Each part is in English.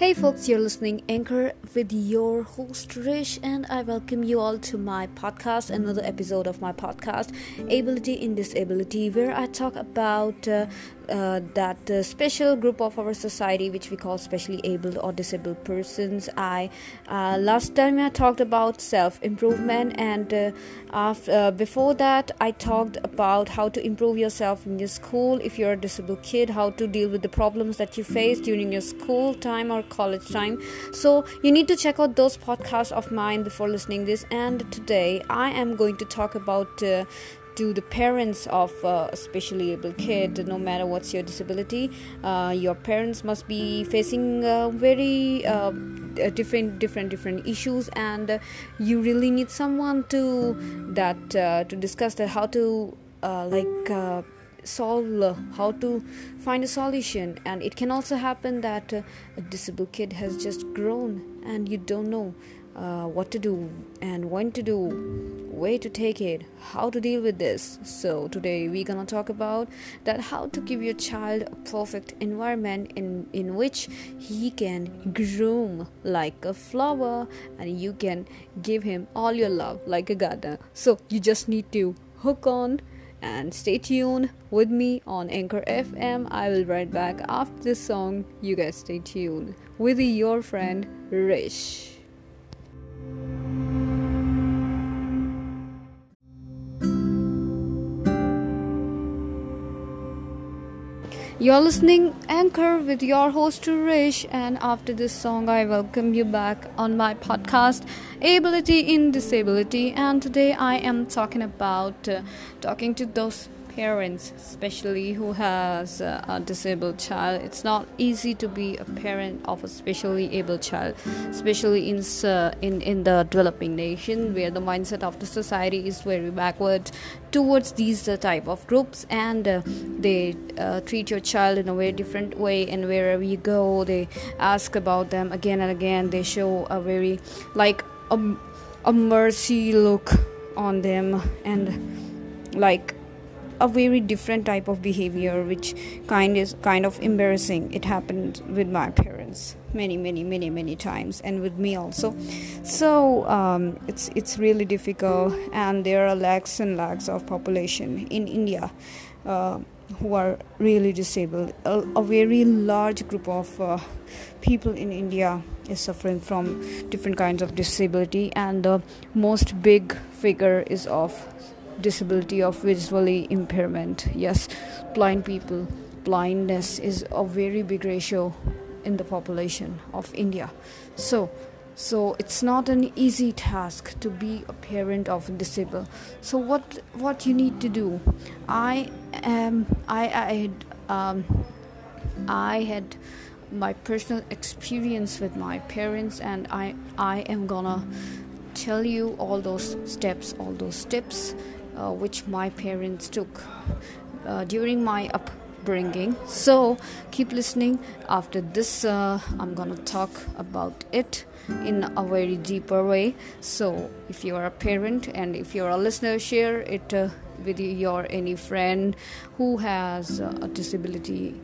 Hey folks, you're listening Anchor with your host Rish, and I welcome you all to my podcast, another episode of my podcast, Ability in Disability, where I talk about uh, uh, that uh, special group of our society which we call specially able or disabled persons. I uh, last time i talked about self improvement and uh, after, uh, before that i talked about how to improve yourself in your school. If you're a disabled kid how to deal with the problems that you face during your school time or college time. So you need to check out those podcasts of mine before listening this. And today i am going to talk about uh, to the parents of uh, a specially able kid no matter what's your disability uh, your parents must be facing uh, very uh, different different different issues and uh, you really need someone to that uh, to discuss that how to like solve how to find a solution. And it can also happen that a disabled kid has just grown and you don't know uh, what to do and when to do way to take it how to deal with this so today we're gonna talk about that how to give your child a perfect environment in in which he can groom like a flower and you can give him all your love like a gardener so you just need to hook on and stay tuned with me on Anchor FM. I will write back after this song. You guys stay tuned with your friend Rish. You're listening Anchor with your host Rish, and after this song, I welcome you back on my podcast, Ability in Disability. And today, I am talking about uh, talking to those parents especially who has a disabled child it's not easy to be a parent of a specially able child especially in in in the developing nation where the mindset of the society is very backward towards these uh, type of groups and uh, they uh, treat your child in a very different way and wherever you go they ask about them again and again. They show a very like a, a mercy look on them and like a very different type of behavior which kind is kind of embarrassing. It happened with my parents many many many many times and with me also. So um, it's it's really difficult and there are lakhs and lakhs of population in india uh, who are really disabled. A, a very large group of uh, people in india is suffering from different kinds of disability and the most big figure is of disability of visually impairment. Yes blind people blindness is a very big ratio in the population of india. So so it's not an easy task to be a parent of a disabled. So what what you need to do i am i i had um, i had my personal experience with my parents and i i am gonna tell you all those steps all those tips uh, which my parents took uh, during my upbringing. So keep listening. After this, uh, I'm gonna talk about it in a very deeper way. So if you are a parent and if you're a listener, share it uh, with your any friend who has a disability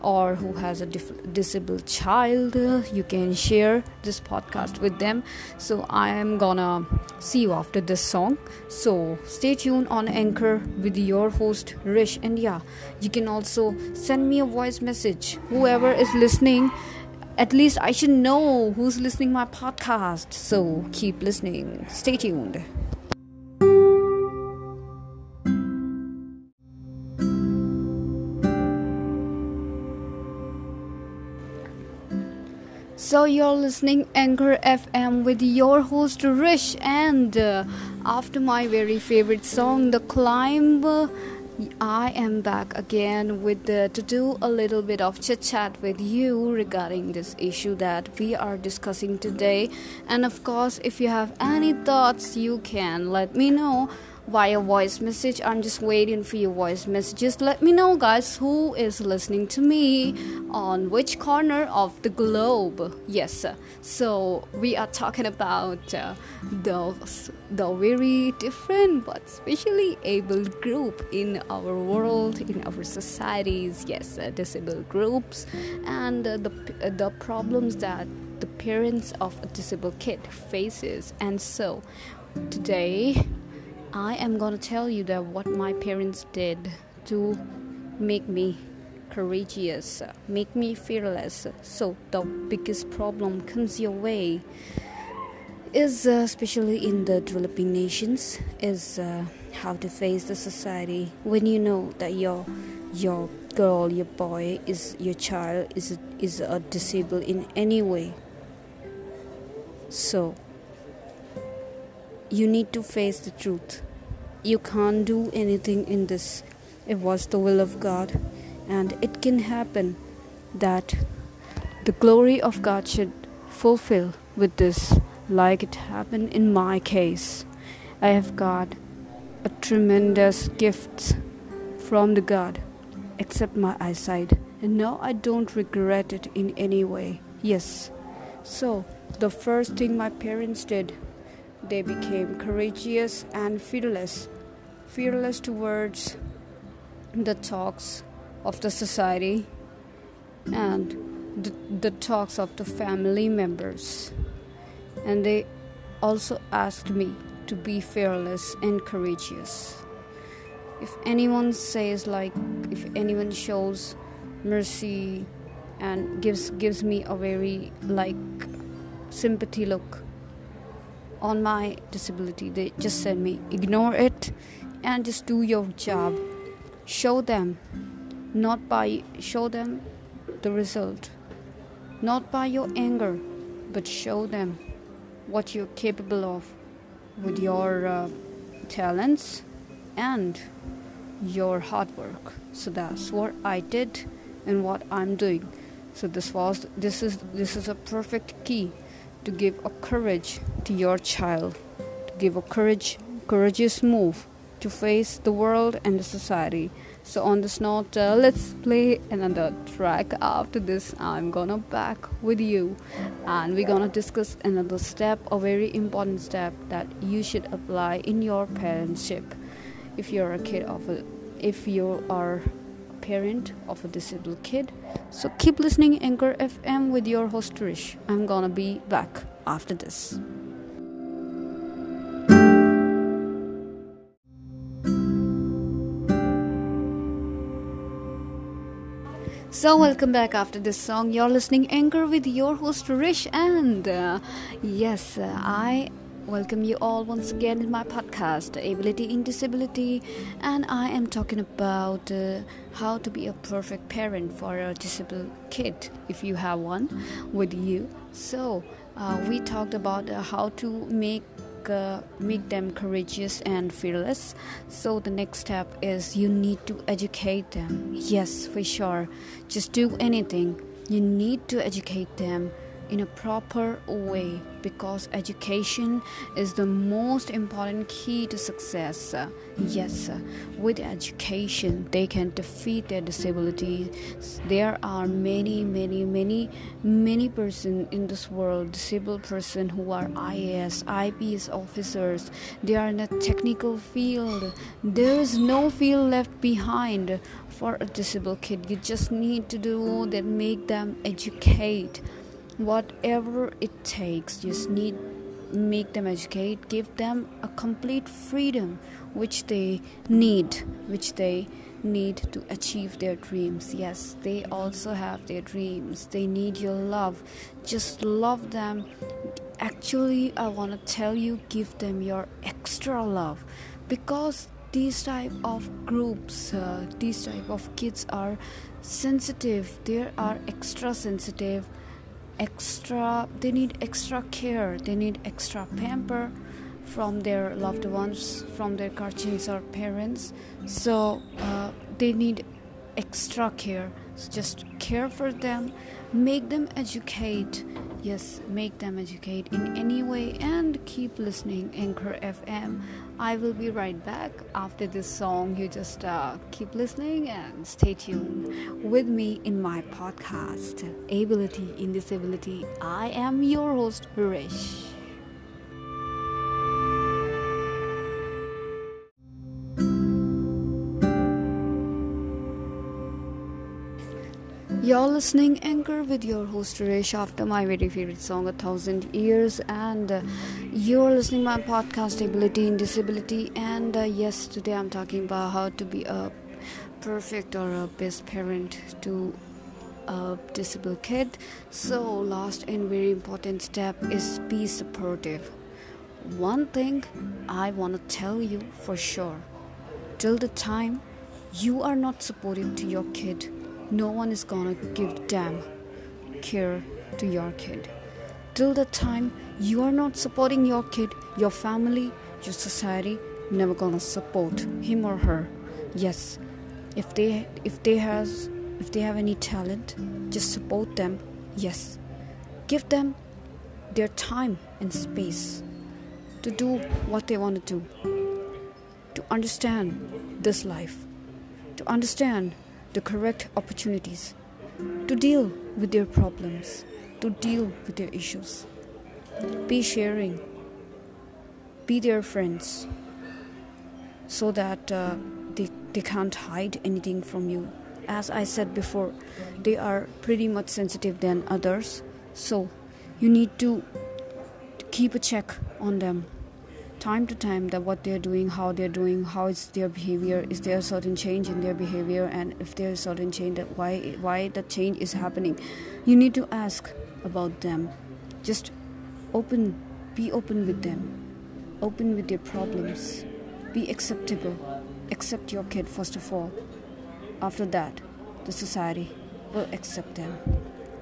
or who has a dif- disabled child you can share this podcast with them. So i am gonna see you after this song. So stay tuned on anchor with your host rish and yeah you can also send me a voice message. Whoever is listening at least i should know who's listening my podcast. So keep listening. Stay tuned So you're listening Anchor FM with your host Rish, and uh, after my very favorite song, The Climb. Uh, I am back again with the, to do a little bit of chit chat with you regarding this issue that we are discussing today. And of course, if you have any thoughts, you can let me know via voice message. I'm just waiting for your voice messages. Let me know, guys, who is listening to me on which corner of the globe. Yes, so we are talking about uh, the, the very different but specially able group in our world, in our societies. Yes, uh, disabled groups and uh, the, the problems that the parents of a disabled kid faces. And so today I am going to tell you that what my parents did to make me courageous, make me fearless. So the biggest problem comes your way is uh, especially in the developing nations is uh, how to face the society when you know that your your girl your boy is your child is is a disabled in any way so you need to face the truth. You can't do anything in this. It was the will of God, and it can happen that the glory of God should fulfill with this, like it happened in my case. I have got a tremendous gift from the God, except my eyesight, and now I don't regret it in any way. Yes. So, the first thing my parents did they became courageous and fearless, fearless towards the talks of the society and the, the talks of the family members. And they also asked me to be fearless and courageous. If anyone says like if anyone shows mercy and gives gives me a very like sympathy look on my disability. They just said me, ignore it and just do your job. Show them, not by show them the result, not by your anger, but show them what you're capable of with your uh, talents and your hard work. So that's what I did and what I'm doing. So this was this is this is a perfect key to give a courage to your child, to give a courage, courageous move to face the world and the society. So on this note, uh, let's play another track. After this, I'm gonna back with you, and we're gonna discuss another step, a very important step that you should apply in your parentship. If you're a kid of a, if you are parent of a disabled kid. So keep listening Anchor FM with your host Rish. I'm gonna be back after this. So welcome back after this song. You're listening Anchor with your host Rish, and uh, yes, uh, I welcome you all once again in my podcast, Ability in Disability, and I am talking about uh, how to be a perfect parent for a disabled kid if you have one with you. So, uh, we talked about uh, how to make uh, make them courageous and fearless. So the next step is you need to educate them. Yes, for sure. Just do anything. You need to educate them in a proper way because education is the most important key to success. Yes, with education, they can defeat their disability. There are many, many, many, many person in this world, disabled person who are IAS, IPS officers. They are in a technical field. There is no field left behind for a disabled kid. You just need to do that, make them educate whatever it takes just need make them educate give them a complete freedom which they need which they need to achieve their dreams. Yes they also have their dreams. They need your love. Just love them. Actually i want to tell you give them your extra love. Because these type of groups uh, these type of kids are sensitive. They are extra sensitive extra they need extra care they need extra pamper from their loved ones from their guardians or parents. So uh, they need extra care. So just care for them make them educate yes make them educate in any way and keep listening anchor fm i will be right back after this song. You just uh, keep listening and stay tuned with me in my podcast ability in disability. I am your host Rish. You're listening Anchor with your host Suresh after my very favorite song A Thousand Years and uh, you're listening my podcast Ability in Disability and uh, yes today I'm talking about how to be a perfect or a best parent to a disabled kid. So last and very important step is be supportive. One thing I want to tell you for sure till the time you are not supportive to your kid no one is gonna give damn care to your kid. Till the time you are not supporting your kid, your family, your society never gonna support him or her. Yes, if they if they has if they have any talent, just support them. Yes, give them their time and space to do what they want to do, to understand this life, to understand the correct opportunities to deal with their problems, to deal with their issues. Be sharing, be their friends, so that uh, they, they can't hide anything from you. As I said before, they are pretty much sensitive than others, so you need to keep a check on them time to time that what they're doing how they're doing how is their behavior is there a certain change in their behavior? And if there's a certain change that why why the change is happening? You need to ask about them. Just open be open with them. Open with their problems. Be acceptable. Accept your kid first of all. After that the society will accept them.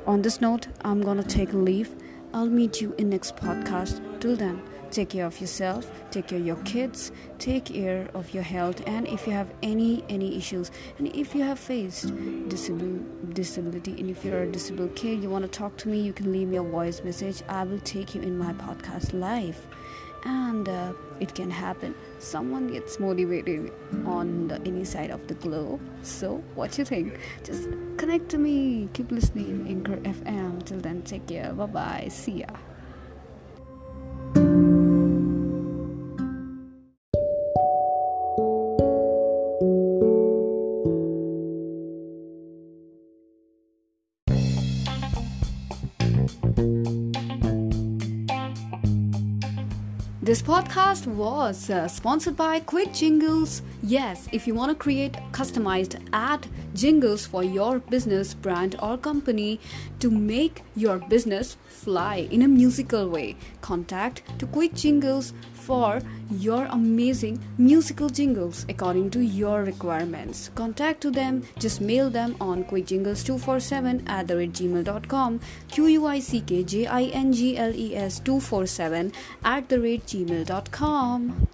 On this note i'm gonna take a leave. I'll meet you in next podcast. Till then take care of yourself take care of your kids take care of your health and if you have any any issues and if you have faced disability disability and if you're a disabled kid you want to talk to me you can leave me a voice message. I will take you in my podcast live and uh, it can happen. Someone gets motivated on the any side of the globe so what you think? Just connect to me keep listening anchor fm till then take care. Bye bye see ya This podcast was uh, sponsored by Quick Jingles. Yes, if you want to create customized ad jingles for your business, brand, or company to make your business fly in a musical way, contact to Quick Jingles for your amazing musical jingles according to your requirements. Contact to them, just mail them on quickjingles247 at the rate gmail.com, Q-U-I-C-K-J-I-N-G-L-E-S 247 at the rate gmail.com.